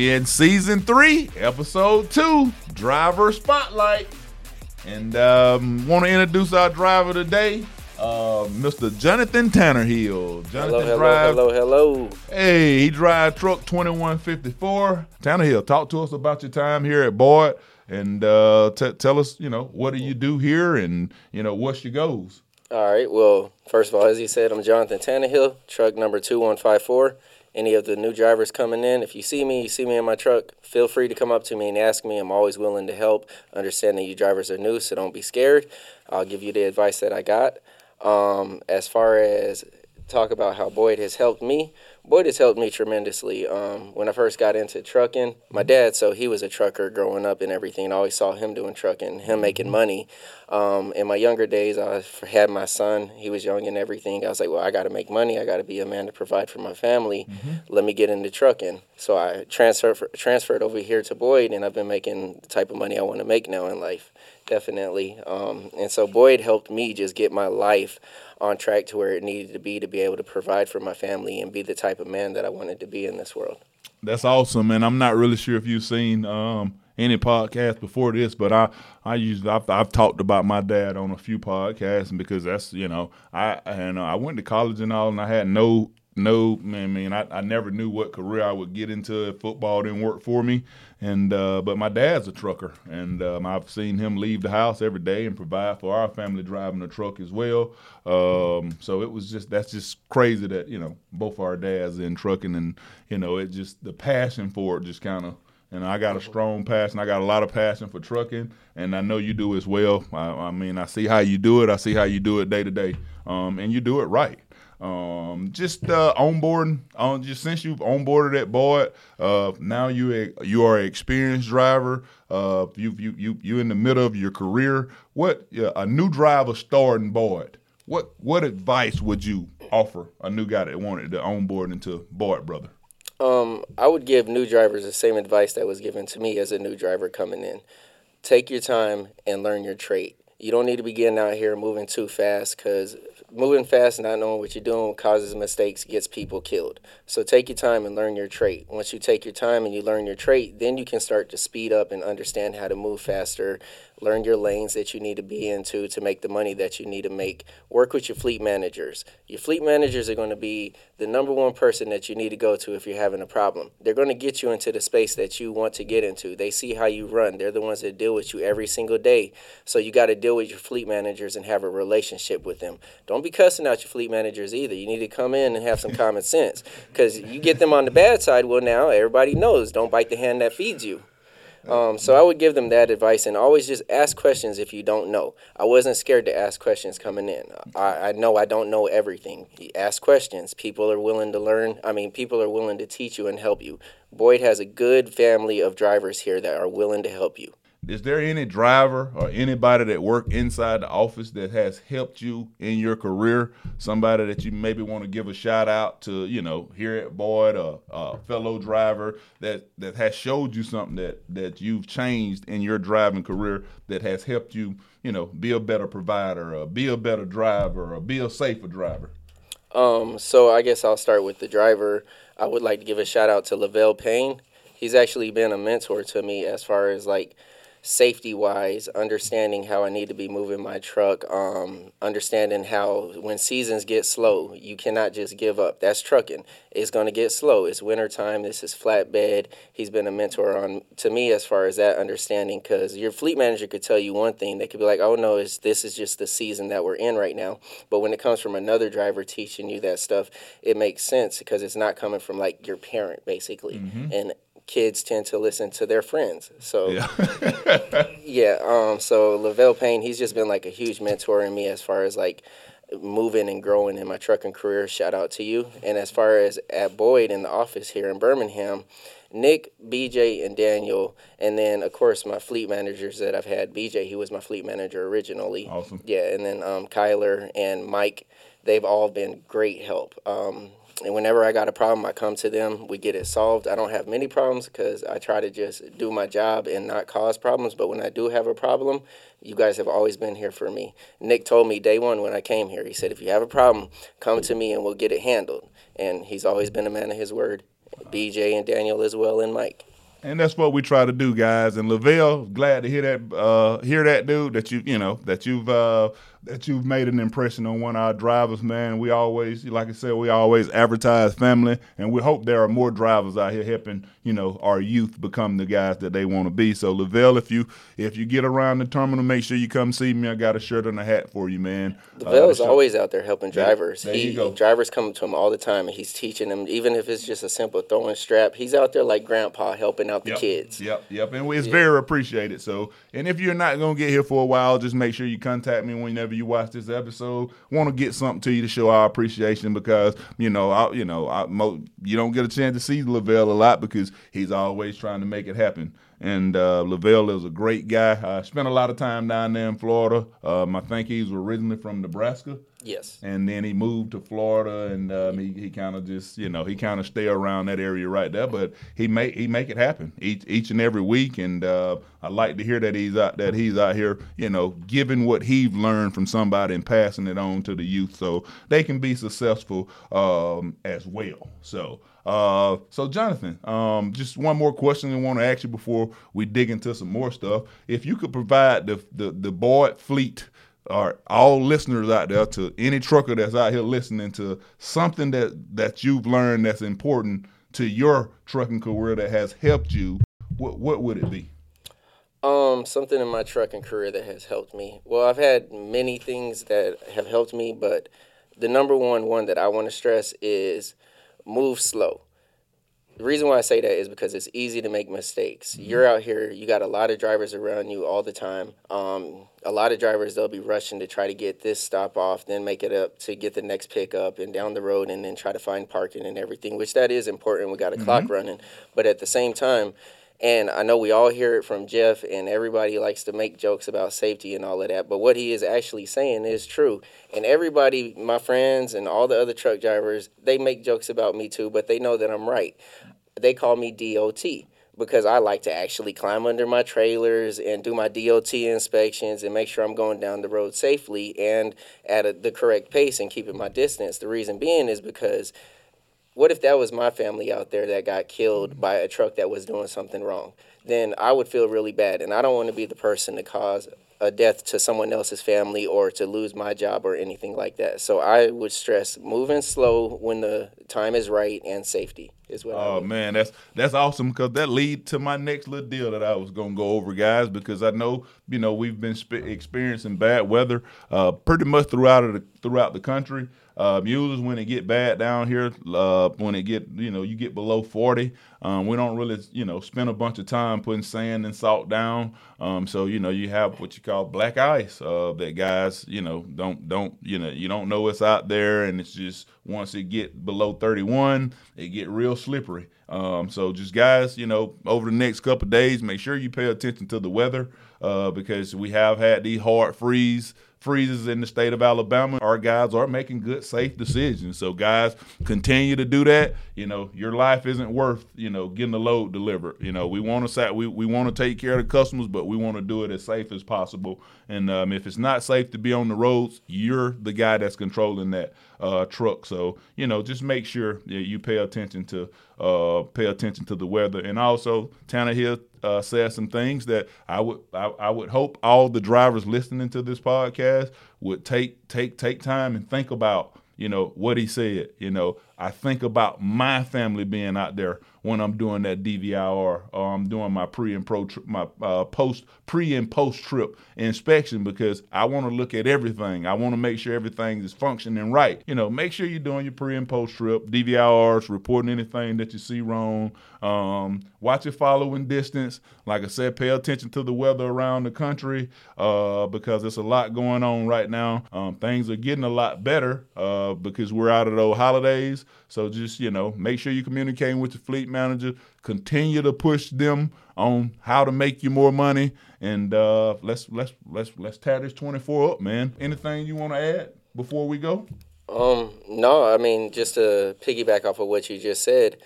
We in season three, episode two, driver spotlight, and um, want to introduce our driver today, uh, Mr. Jonathan Tannerhill. Jonathan Hello, hello, drive. hello, hello. Hey, he drive truck twenty one fifty four. Tannerhill, talk to us about your time here at Boyd, and uh, t- tell us, you know, what do you do here, and you know, what's your goals? All right. Well, first of all, as he said, I'm Jonathan Tannehill, truck number 2154. Any of the new drivers coming in, if you see me, you see me in my truck, feel free to come up to me and ask me. I'm always willing to help. Understand that you drivers are new, so don't be scared. I'll give you the advice that I got. Um, as far as talk about how Boyd has helped me, Boyd has helped me tremendously. Um, when I first got into trucking, my dad, so he was a trucker growing up and everything. I always saw him doing trucking, him making money. Um, in my younger days, I had my son. He was young and everything. I was like, well, I got to make money. I got to be a man to provide for my family. Let me get into trucking. So I transferred transferred over here to Boyd, and I've been making the type of money I want to make now in life, definitely. Um, and so Boyd helped me just get my life on track to where it needed to be to be able to provide for my family and be the type of man that I wanted to be in this world. That's awesome, and I'm not really sure if you've seen um, any podcast before this, but I I usually I've, I've talked about my dad on a few podcasts, because that's you know I and uh, I went to college and all, and I had no no I mean I, I never knew what career I would get into. Football didn't work for me, and uh, but my dad's a trucker, and um, I've seen him leave the house every day and provide for our family driving a truck as well. Um, so it was just that's just crazy that you know both our dads in trucking, and you know it just the passion for it just kind of. And I got a strong passion. I got a lot of passion for trucking, and I know you do as well. I, I mean, I see how you do it. I see how you do it day to day, um, and you do it right. Um, just uh, onboarding, on just since you've onboarded at Boyd, uh, now you a, you are an experienced driver. Uh, you you you you in the middle of your career. What a new driver starting Boyd? What what advice would you offer a new guy that wanted to onboard into Boyd, brother? Um, I would give new drivers the same advice that was given to me as a new driver coming in. Take your time and learn your trade. You don't need to be getting out here moving too fast because moving fast and not knowing what you're doing causes mistakes, gets people killed. So take your time and learn your trait. Once you take your time and you learn your trait, then you can start to speed up and understand how to move faster, learn your lanes that you need to be into to make the money that you need to make. Work with your fleet managers. Your fleet managers are going to be the number one person that you need to go to if you're having a problem. They're going to get you into the space that you want to get into. They see how you run. They're the ones that deal with you every single day. So you got to deal with your fleet managers and have a relationship with them. Don't be cussing out your fleet managers either. You need to come in and have some common sense because you get them on the bad side. Well, now everybody knows don't bite the hand that feeds you. Um, so I would give them that advice and always just ask questions if you don't know. I wasn't scared to ask questions coming in. I, I know I don't know everything. Ask questions. People are willing to learn. I mean, people are willing to teach you and help you. Boyd has a good family of drivers here that are willing to help you. Is there any driver or anybody that work inside the office that has helped you in your career? Somebody that you maybe want to give a shout out to, you know, here at Boyd, a fellow driver that that has showed you something that that you've changed in your driving career that has helped you, you know, be a better provider, or be a better driver, or be a safer driver. Um, so I guess I'll start with the driver. I would like to give a shout out to Lavelle Payne. He's actually been a mentor to me as far as like safety wise, understanding how I need to be moving my truck, um, understanding how when seasons get slow, you cannot just give up. That's trucking. It's going to get slow. It's winter time. This is flatbed. He's been a mentor on to me as far as that understanding because your fleet manager could tell you one thing. They could be like, oh no, it's, this is just the season that we're in right now. But when it comes from another driver teaching you that stuff, it makes sense because it's not coming from like your parent basically. And kids tend to listen to their friends. So Yeah. yeah, um, so Lavelle Payne, he's just been like a huge mentor in me as far as like moving and growing in my trucking career. Shout out to you. And as far as at Boyd in the office here in Birmingham, Nick, BJ, and Daniel, and then of course my fleet managers that I've had. BJ, he was my fleet manager originally. Awesome. Yeah, and then um, Kyler and Mike, they've all been great help. Um, and whenever I got a problem, I come to them. We get it solved. I don't have many problems because I try to just do my job and not cause problems. But when I do have a problem, you guys have always been here for me. Nick told me day one when I came here, he said, if you have a problem, come to me and we'll get it handled. And he's always been a man of his word. BJ and Daniel as well, and Mike. And that's what we try to do, guys. And Lavelle, glad to hear that, uh, hear that, dude. That you, you know, that you've uh, that you've made an impression on one of our drivers, man. We always, like I said, we always advertise family, and we hope there are more drivers out here helping, you know, our youth become the guys that they want to be. So, Lavelle, if you if you get around the terminal, make sure you come see me. I got a shirt and a hat for you, man. Lavelle is uh, always out there helping drivers. There he. Drivers come to him all the time, and he's teaching them, even if it's just a simple throwing strap. He's out there like grandpa helping out the yep, kids. Yep, yep, and it's very appreciated. So, and if you're not gonna get here for a while, just make sure you contact me whenever you watch this episode episode. Want to get something to you to show our appreciation because you know, I, you know, I, mo- you don't get a chance to see Lavelle a lot because he's always trying to make it happen. And uh, Lavelle is a great guy. I spent a lot of time down there in Florida. Um, I think he's originally from Nebraska. Yes. And then he moved to Florida, and um, he, he kind of just you know he kind of stay around that area right there. But he make he make it happen each each and every week, and uh, I like to hear that he's out that he's out here you know giving what he's learned from somebody and passing it on to the youth so they can be successful um, as well. So. Uh, so Jonathan, um, just one more question I want to ask you before we dig into some more stuff. If you could provide the the, the Boyd fleet or all listeners out there to any trucker that's out here listening to something that that you've learned that's important to your trucking career that has helped you, what what would it be? Um, something in my trucking career that has helped me. Well, I've had many things that have helped me, but the number one one that I want to stress is move slow. The reason why I say that is because it's easy to make mistakes. Mm-hmm. You're out here, you got a lot of drivers around you all the time. Um, a lot of drivers, they'll be rushing to try to get this stop off, then make it up to get the next pickup and down the road and then try to find parking and everything, which that is important. We got a mm-hmm. clock running. But at the same time, and I know we all hear it from Jeff, and everybody likes to make jokes about safety and all of that. But what he is actually saying is true. And everybody, my friends and all the other truck drivers, they make jokes about me too, but they know that I'm right. They call me DOT because I like to actually climb under my trailers and do my DOT inspections and make sure I'm going down the road safely and at a, the correct pace and keeping my distance. The reason being is because what if that was my family out there that got killed by a truck that was doing something wrong? Then I would feel really bad, and I don't want to be the person to cause a death to someone else's family or to lose my job or anything like that. So I would stress moving slow when the time is right and safety is what. Oh man, that's that's awesome because that lead to my next little deal that I was gonna go over, guys. Because I know you know we've been sp- experiencing bad weather uh, pretty much throughout the throughout the country. Uh, mules when it get bad down here, uh, when it get you know you get below forty, um, we don't really you know spend a bunch of time putting sand and salt down. Um, so you know you have what you call black ice uh, that guys you know don't don't you know you don't know what's out there, and it's just once it get below thirty one, it get real slippery. Um, so just guys, you know, over the next couple days, make sure you pay attention to the weather uh, because we have had these hard freeze freezes in the state of Alabama, our guys are making good, safe decisions. So, guys, continue to do that. You know, your life isn't worth you know getting the load delivered. You know, we want to we we want to take care of the customers, but we want to do it as safe as possible. And um, if it's not safe to be on the roads, you're the guy that's controlling that uh, truck. So, you know, just make sure you pay attention to uh, pay attention to the weather. And also, Tanner here uh, said some things that I would I, I, would hope all the drivers listening to this podcast would take take take time and think about you know what he said. You know, I think about my family being out there when I'm doing that DVR or I'm doing my pre and pro tri- my uh, post pre and post trip inspection because I want to look at everything. I want to make sure everything is functioning right. You know, make sure you're doing your pre and post trip DVRs, reporting anything that you see wrong. Um, watch your following distance. Like I said, pay attention to the weather around the country uh, because there's a lot going on right now. Um, things are getting a lot better uh, because we're out of those holidays. So just you know, make sure you're communicating with your fleet manager. Continue to push them on how to make you more money, and uh, let's let's let's let's tear this 24 up, man. Anything you want to add before we go? Um, no, I mean just to piggyback off of what you just said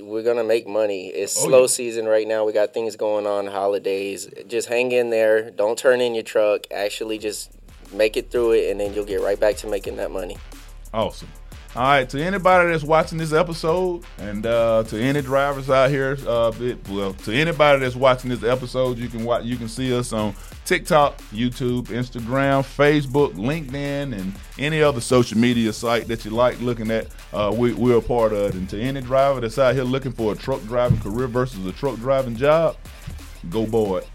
we're gonna make money. It's oh, slow yeah. season right now. We got things going on, holidays. Just hang in there. Don't turn in your truck. Actually, just make it through it, and then you'll get right back to making that money. Awesome. All right, to anybody that's watching this episode, and uh, to any drivers out here, uh, well, to anybody that's watching this episode, you can watch, you can see us on TikTok, YouTube, Instagram, Facebook, LinkedIn, and any other social media site that you like looking at. Uh, we, we're a part of. And to any driver that's out here looking for a truck driving career versus a truck driving job, go Boyd.